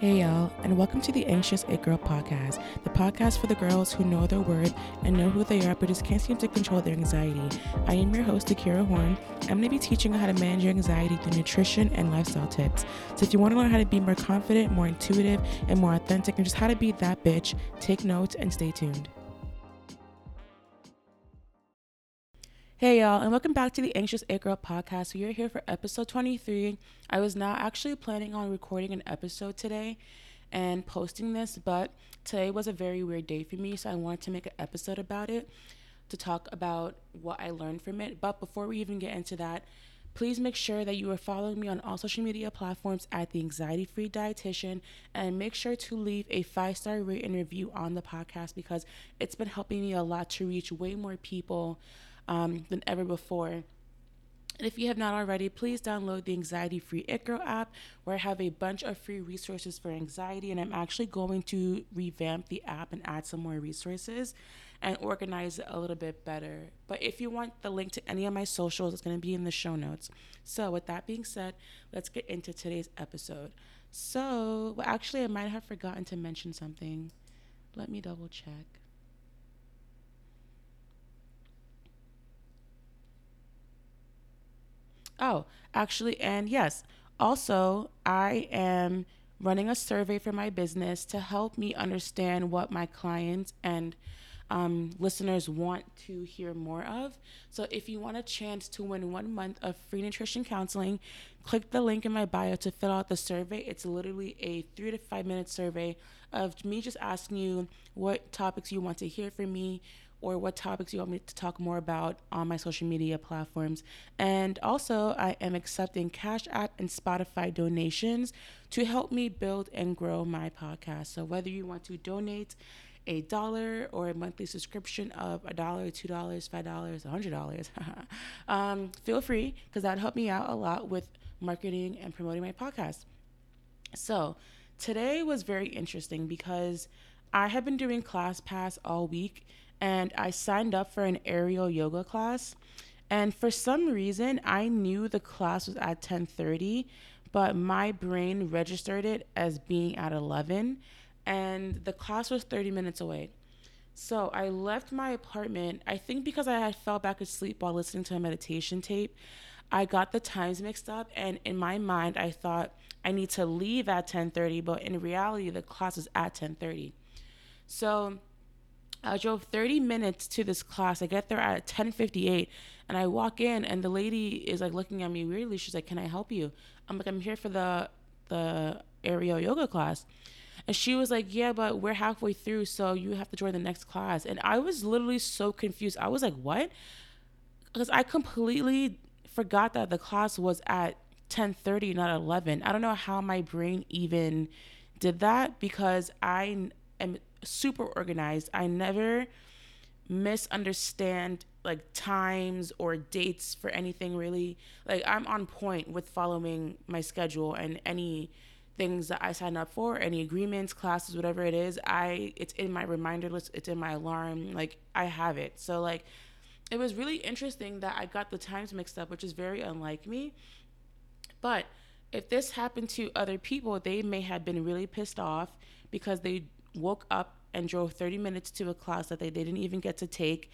Hey, y'all, and welcome to the Anxious It Girl podcast, the podcast for the girls who know their worth and know who they are but just can't seem to control their anxiety. I am your host, Dekeira Horne. I'm going to be teaching you how to manage your anxiety through nutrition and lifestyle tips. So, if you want to learn how to be more confident, more intuitive, and more authentic, and just how to be that bitch, take notes and stay tuned. Hey y'all, and welcome back to the Anxious It Girl podcast. We are here for episode 23. I was not actually planning on recording an episode today and posting this, but today was a very weird day for me, so I wanted to make an episode about it to talk about what I learned from it. But before we even get into that, please make sure that you are following me on all social media platforms at the Anxiety Free Dietitian and make sure to leave a five star rate and review on the podcast because it's been helping me a lot to reach way more people um, than ever before. And if you have not already, please download the Anxiety Free Girl app, where I have a bunch of free resources for anxiety. And I'm actually going to revamp the app and add some more resources and organize it a little bit better. But if you want the link to any of my socials, it's going to be in the show notes. So, with that being said, let's get into today's episode. So, well, actually, I might have forgotten to mention something. Let me double check. Oh, actually, and yes, also, I am running a survey for my business to help me understand what my clients and um, listeners want to hear more of. So, if you want a chance to win one month of free nutrition counseling, click the link in my bio to fill out the survey. It's literally a three to five minute survey of me just asking you what topics you want to hear from me, or what topics you want me to talk more about on my social media platforms. And also, I am accepting Cash App and Spotify donations to help me build and grow my podcast. So, whether you want to donate a dollar or a monthly subscription of a dollar, two dollars, five dollars, a hundred dollars, um, feel free because that helped me out a lot with marketing and promoting my podcast. So, today was very interesting because I have been doing ClassPass all week and I signed up for an aerial yoga class. And for some reason, I knew the class was at 10:30, but my brain registered it as being at 11, and the class was 30 minutes away. So I left my apartment. I think because I had fell back asleep while listening to a meditation tape, I got the times mixed up, and in my mind, I thought I need to leave at 10:30, but in reality, the class was at 10:30. So I drove 30 minutes to this class. I get there at 10:58 and I walk in and the lady is like looking at me weirdly. She's like, "Can I help you?" I'm like, "I'm here for the the aerial yoga class." And she was like, "Yeah, but we're halfway through, so you have to join the next class." And I was literally so confused. I was like, "What?" Because I completely forgot that the class was at 10:30, not 11. I don't know how my brain even did that because I am super organized. I never misunderstand like times or dates for anything really. Like I'm on point with following my schedule and any things that I sign up for, any agreements, classes, whatever it is, I it's in my reminder list, it's in my alarm, like I have it. So like it was really interesting that I got the times mixed up, which is very unlike me. But if this happened to other people, they may have been really pissed off because they woke up and drove 30 minutes to a class that they they didn't even get to take,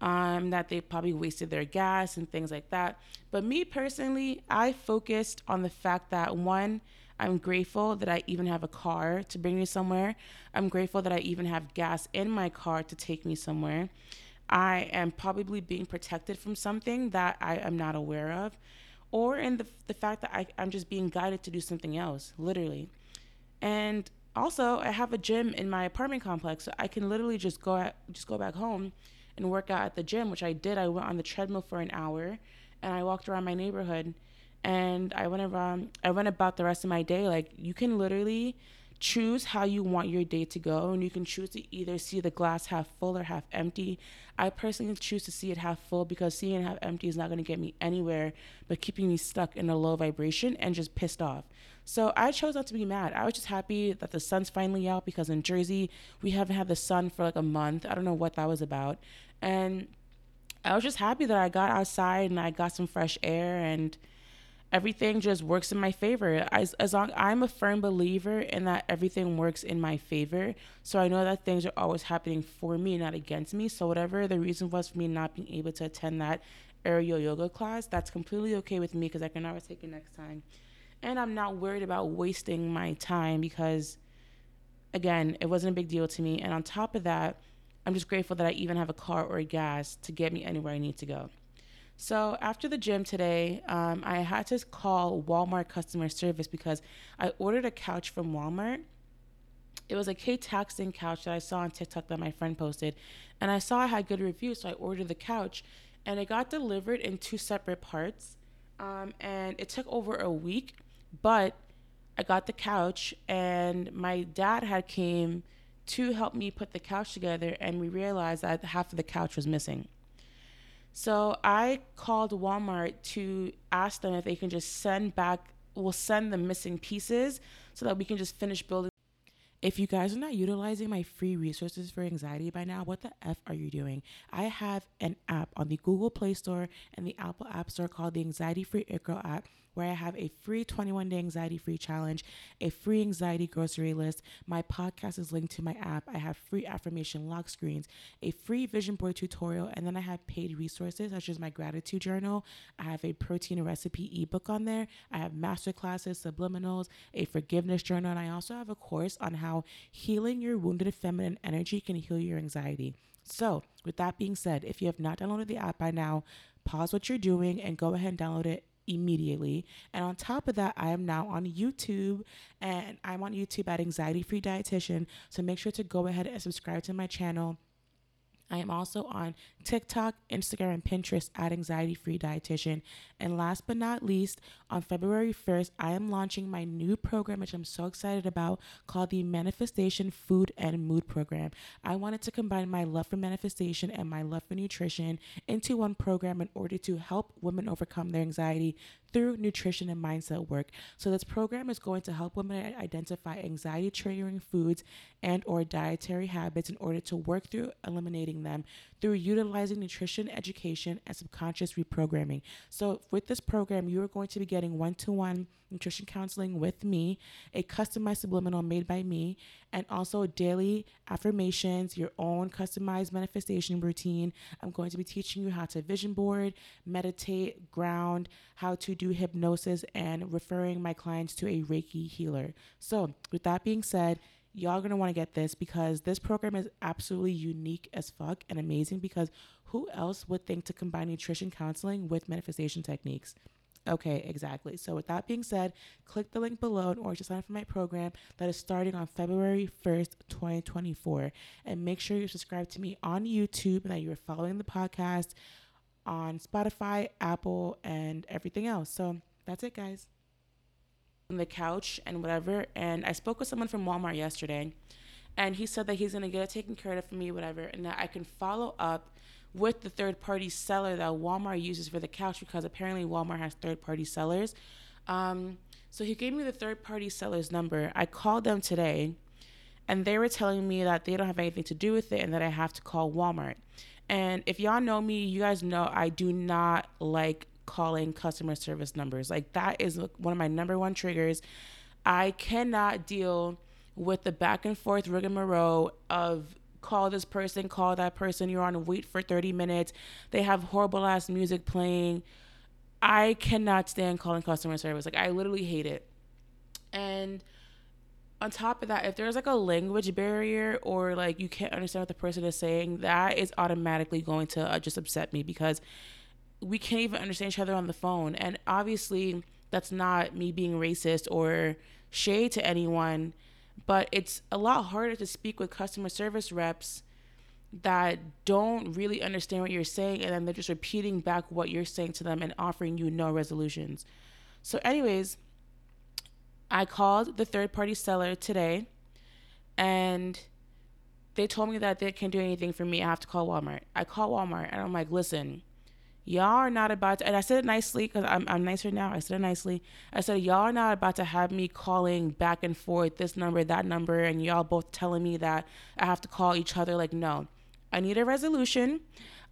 um, that they probably wasted their gas and things like that. But me personally, I focused on the fact that one, I'm grateful that I even have a car to bring me somewhere. I'm grateful that I even have gas in my car to take me somewhere. I am probably being protected from something that I am not aware of, or in the, the fact that I, I'm just being guided to do something else, literally. And also I have a gym in my apartment complex, so I can literally just go at, just go back home and work out at the gym, which I did. I went on the treadmill for an hour, and I walked around my neighborhood, and I went around. I went about the rest of my day. Like you can literally choose how you want your day to go and you can choose to either see the glass half full or half empty i personally choose to see it half full because seeing it half empty is not going to get me anywhere but keeping me stuck in a low vibration and just pissed off so I chose not to be mad. I was just happy that the sun's finally out because in Jersey, we haven't had the sun for like a month. I don't know what that was about. And I was just happy that I got outside and I got some fresh air and everything just works in my favor. As, as long I'm a firm believer in that everything works in my favor. So I know that things are always happening for me, not against me. So whatever the reason was for me not being able to attend that aerial yoga class, that's completely okay with me because I can always take it next time. And I'm not worried about wasting my time because again, it wasn't a big deal to me. And on top of that, I'm just grateful that I even have a car or a gas to get me anywhere I need to go. So after the gym today, um, I had to call Walmart customer service because I ordered a couch from Walmart. It was a Kate couch that I saw on TikTok that my friend posted, and I saw it had good reviews, so I ordered the couch, and it got delivered in two separate parts, um, and it took over a week, but I got the couch, and my dad had came to help me put the couch together, and we realized that half of the couch was missing. So I called Walmart to ask them if they can just send back, we'll send the missing pieces so that we can just finish building. If you guys are not utilizing my free resources for anxiety by now, what the F are you doing? I have an app on the Google Play Store and the Apple App Store called the Anxiety Free It Girl app where I have a free 21 day anxiety free challenge, a free anxiety grocery list. My podcast is linked to my app. I have free affirmation lock screens, a free vision board tutorial, and then I have paid resources such as my gratitude journal. I have a protein recipe ebook on there. I have master classes, subliminals, a forgiveness journal, and I also have a course on how healing your wounded feminine energy can heal your anxiety. So, with that being said, if you have not downloaded the app by now, pause what you're doing and go ahead and download it immediately. And on top of that, I am now on YouTube and I'm on YouTube at Anxiety Free Dietitian. So make sure to go ahead and subscribe to my channel I am also on TikTok, Instagram, and Pinterest at Anxiety Free Dietitian. And last but not least, on February 1st, I am launching my new program, which I'm so excited about, called the Manifestation Food and Mood Program. I wanted to combine my love for manifestation and my love for nutrition into one program in order to help women overcome their anxiety through nutrition and mindset work. So this program is going to help women identify anxiety triggering foods and or dietary habits in order to work through eliminating them through utilizing nutrition education and subconscious reprogramming. So with this program, you are going to be getting one-to-one nutrition counseling with me, a customized subliminal made by me, and also daily affirmations, your own customized manifestation routine. I'm going to be teaching you how to vision board, meditate, ground, how to do hypnosis, and referring my clients to a Reiki healer. So, with that being said, y'all gonna want to get this because this program is absolutely unique as fuck and amazing because who else would think to combine nutrition counseling with manifestation techniques? Okay, exactly. So, with that being said, click the link below in order to sign up for my program that is starting on February 1st, 2024. And make sure you subscribe to me on YouTube and that you're following the podcast on Spotify, Apple, and everything else. So, that's it, guys. On the couch and whatever. And I spoke with someone from Walmart yesterday, and he said that he's going to get it taken care of for me, whatever, and that I can follow up with the third party seller that Walmart uses for the couch because apparently Walmart has third party sellers. Um, so he gave me the third party seller's number. I called them today and they were telling me that they don't have anything to do with it and that I have to call Walmart. And if y'all know me, you guys know I do not like calling customer service numbers. Like that is one of my number one triggers. I cannot deal with the back and forth rigmarole of call this person, call that person. You're on a wait for 30 minutes. They have horrible ass music playing. I cannot stand calling customer service. Like I literally hate it. And on top of that, if there's like a language barrier or like you can't understand what the person is saying, that is automatically going to uh, just upset me because we can't even understand each other on the phone. And obviously, that's not me being racist or shade to anyone but it's a lot harder to speak with customer service reps that don't really understand what you're saying and then they're just repeating back what you're saying to them and offering you no resolutions. So, anyways, I called the third party seller today and they told me that they can't do anything for me. I have to call Walmart. I call Walmart and I'm like, listen, y'all are not about to, and I said it nicely because I'm, I'm nicer now. I said it nicely. I said, y'all are not about to have me calling back and forth this number, that number, and y'all both telling me that I have to call each other. Like, no, I need a resolution.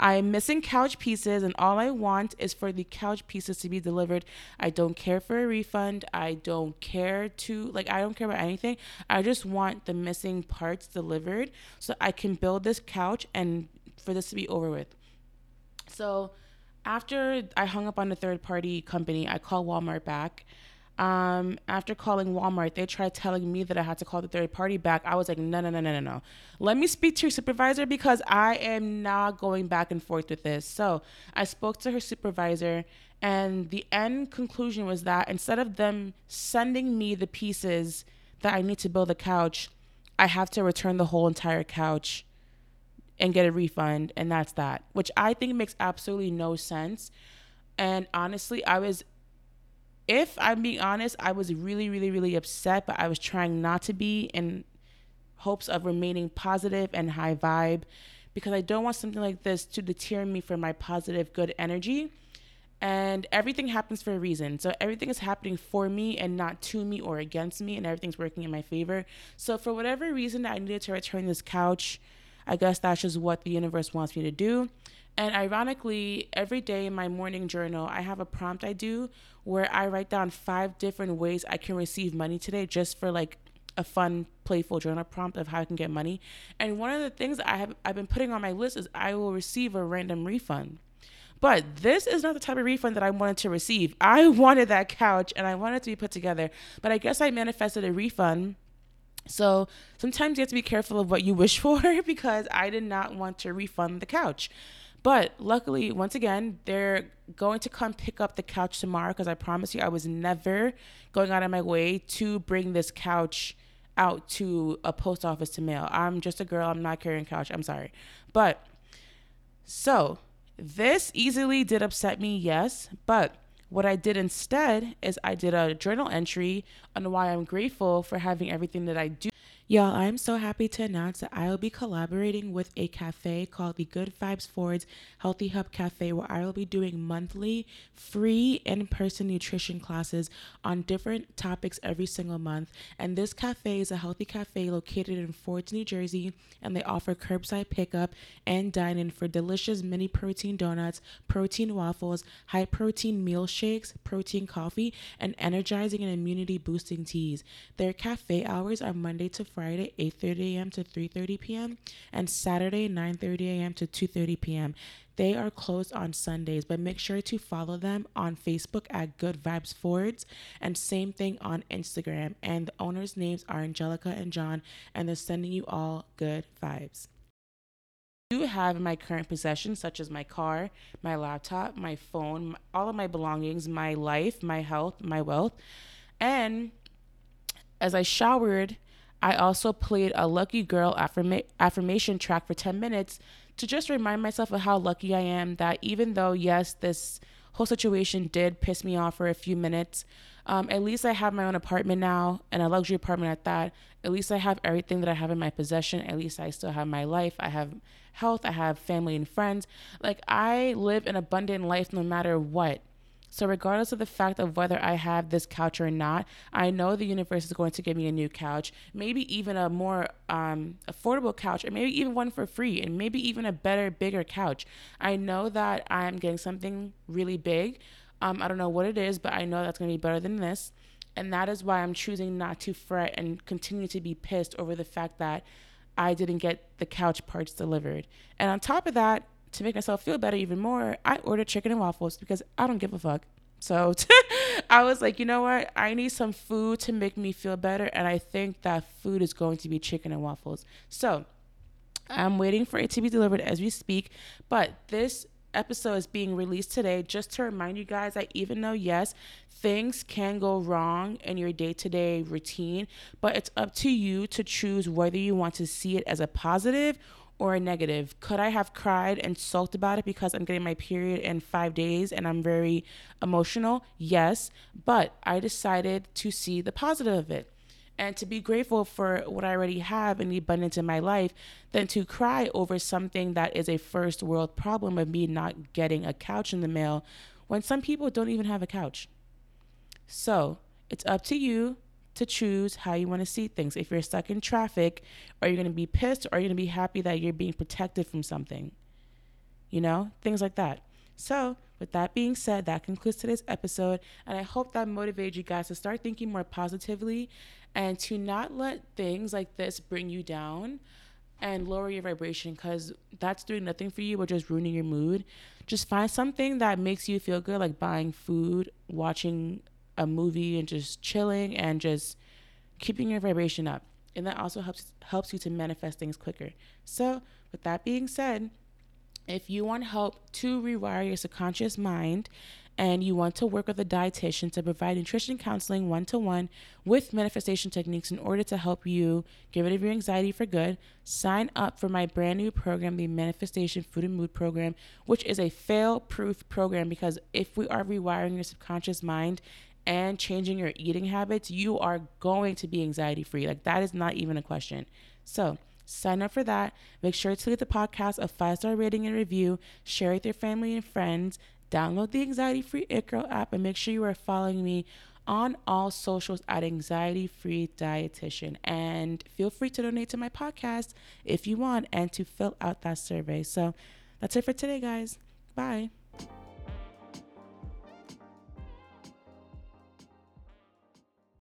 I'm missing couch pieces, and all I want is for the couch pieces to be delivered. I don't care for a refund. I don't care to, like, I don't care about anything. I just want the missing parts delivered so I can build this couch and for this to be over with. So, after I hung up on the third party company, I called Walmart back um, after calling Walmart, they tried telling me that I had to call the third party back. I was like, no, no, no, no, no, no. Let me speak to your supervisor because I am not going back and forth with this. So I spoke to her supervisor, and the end conclusion was that instead of them sending me the pieces that I need to build a couch, I have to return the whole entire couch and get a refund. And that's that, which I think makes absolutely no sense. And honestly, I was if I'm being honest, I was really, really, really upset, but I was trying not to be in hopes of remaining positive and high vibe because I don't want something like this to deter me from my positive, good energy. And everything happens for a reason. So everything is happening for me and not to me or against me, and everything's working in my favor. So for whatever reason I needed to return this couch, I guess that's just what the universe wants me to do. And ironically, every day in my morning journal, I have a prompt I do where I write down five different ways I can receive money today just for like a fun, playful journal prompt of how I can get money. And one of the things I have I've been putting on my list is I will receive a random refund. But this is not the type of refund that I wanted to receive. I wanted that couch and I wanted to be put together. But I guess I manifested a refund. So sometimes you have to be careful of what you wish for because I did not want to refund the couch. But luckily, once again, they're going to come pick up the couch tomorrow because I promise you, I was never going out of my way to bring this couch out to a post office to mail. I'm just a girl. I'm not carrying couch. I'm sorry. But so this easily did upset me, yes. But what I did instead is I did a journal entry on why I'm grateful for having everything that I do. Y'all, I'm so happy to announce that I will be collaborating with a cafe called the Good Vibes Fords Healthy Hub Cafe, where I will be doing monthly free in person nutrition classes on different topics every single month. And this cafe is a healthy cafe located in Fords, New Jersey, and they offer curbside pickup and dine in for delicious mini protein donuts, protein waffles, high protein meal shakes, protein coffee, and energizing and immunity boosting teas. Their cafe hours are Monday to Friday 8:30 a.m. to 3:30 p.m. and Saturday 9:30 a.m. to 2:30 p.m. They are closed on Sundays, but make sure to follow them on Facebook at Good Vibes Fords and same thing on Instagram. And the owners' names are Angelica and John, and they're sending you all good vibes. I do have in my current possessions, such as my car, my laptop, my phone, all of my belongings, my life, my health, my wealth. And as I showered I also played a Lucky Girl affirma- affirmation track for 10 minutes to just remind myself of how lucky I am that even though, yes, this whole situation did piss me off for a few minutes, um, at least I have my own apartment now and a luxury apartment at that. At least I have everything that I have in my possession. At least I still have my life. I have health. I have family and friends. Like I live an abundant life no matter what. So, regardless of the fact of whether I have this couch or not, I know the universe is going to give me a new couch, maybe even a more um, affordable couch, or maybe even one for free, and maybe even a better, bigger couch. I know that I'm getting something really big. Um, I don't know what it is, but I know that's going to be better than this. And that is why I'm choosing not to fret and continue to be pissed over the fact that I didn't get the couch parts delivered. And on top of that, to make myself feel better even more, I ordered chicken and waffles because I don't give a fuck. So I was like, you know what? I need some food to make me feel better. And I think that food is going to be chicken and waffles. So I'm waiting for it to be delivered as we speak. But this episode is being released today just to remind you guys that even though, yes, things can go wrong in your day to day routine, but it's up to you to choose whether you want to see it as a positive or a negative. Could I have cried and sulked about it because I'm getting my period in five days and I'm very emotional? Yes. But I decided to see the positive of it and to be grateful for what I already have and the abundance in my life than to cry over something that is a first world problem of me not getting a couch in the mail when some people don't even have a couch. So it's up to you to choose how you want to see things. If you're stuck in traffic, are you going to be pissed or are you going to be happy that you're being protected from something? You know, things like that. So, with that being said, that concludes today's episode. And I hope that motivated you guys to start thinking more positively and to not let things like this bring you down and lower your vibration because that's doing nothing for you but just ruining your mood. Just find something that makes you feel good, like buying food, watching a movie, and just chilling and just keeping your vibration up. And that also helps helps you to manifest things quicker. So, with that being said, if you want help to rewire your subconscious mind and you want to work with a dietitian to provide nutrition counseling one to one with manifestation techniques in order to help you get rid of your anxiety for good, sign up for my brand new program, the Manifestation Food and Mood Program, which is a fail proof program because if we are rewiring your subconscious mind and changing your eating habits, you are going to be anxiety free. Like, that is not even a question. So, Sign up for that. Make sure to leave the podcast a five star rating and review. Share with your family and friends. Download the Anxiety Free It Girl app and make sure you are following me on all socials at Anxiety Free Dietitian. And feel free to donate to my podcast if you want and to fill out that survey. So that's it for today, guys. Bye.